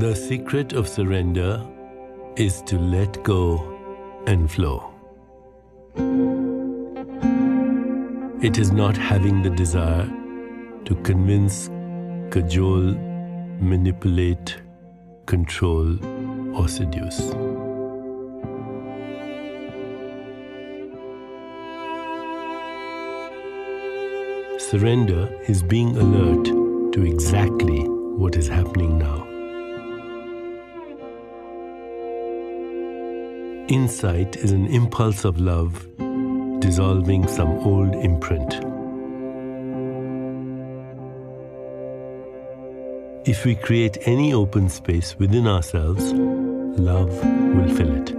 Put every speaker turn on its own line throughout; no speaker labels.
The secret of surrender is to let go and flow. It is not having the desire to convince, cajole, manipulate, control, or seduce. Surrender is being alert to exactly what is happening now. Insight is an impulse of love dissolving some old imprint. If we create any open space within ourselves, love will fill it.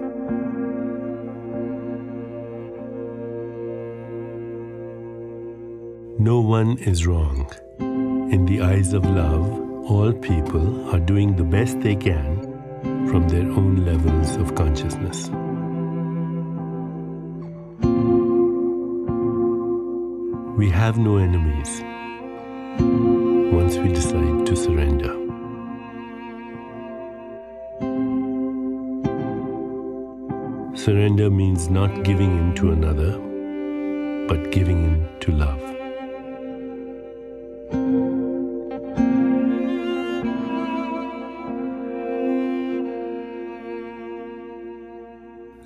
No one is wrong. In the eyes of love, all people are doing the best they can from their own levels of consciousness. We have no enemies once we decide to surrender. Surrender means not giving in to another, but giving in to love.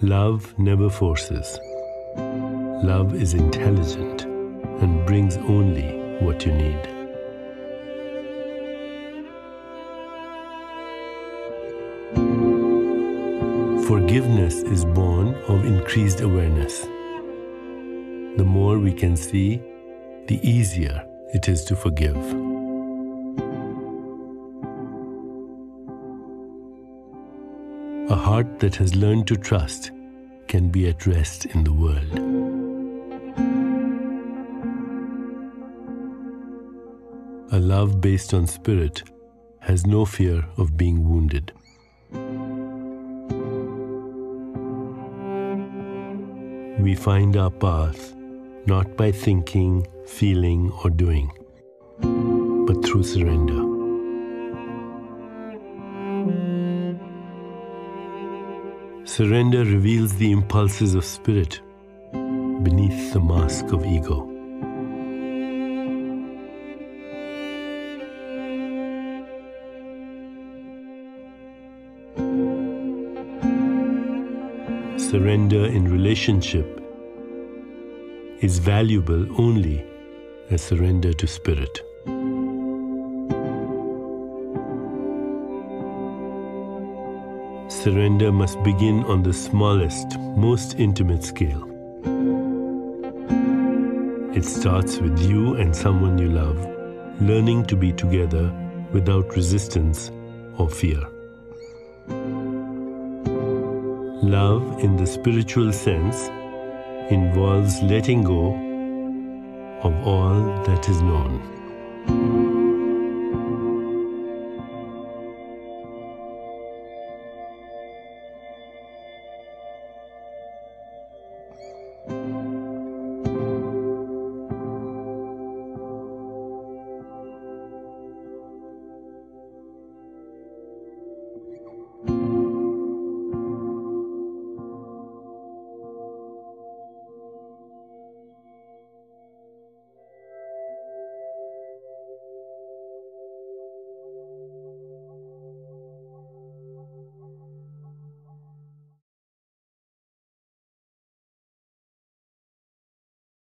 Love never forces. Love is intelligent brings only what you need. Forgiveness is born of increased awareness. The more we can see, the easier it is to forgive. A heart that has learned to trust can be at rest in the world. A love based on spirit has no fear of being wounded. We find our path not by thinking, feeling, or doing, but through surrender. Surrender reveals the impulses of spirit beneath the mask of ego. Surrender in relationship is valuable only as surrender to spirit. Surrender must begin on the smallest, most intimate scale. It starts with you and someone you love, learning to be together without resistance or fear. Love, in the spiritual sense, involves letting go of all that is known.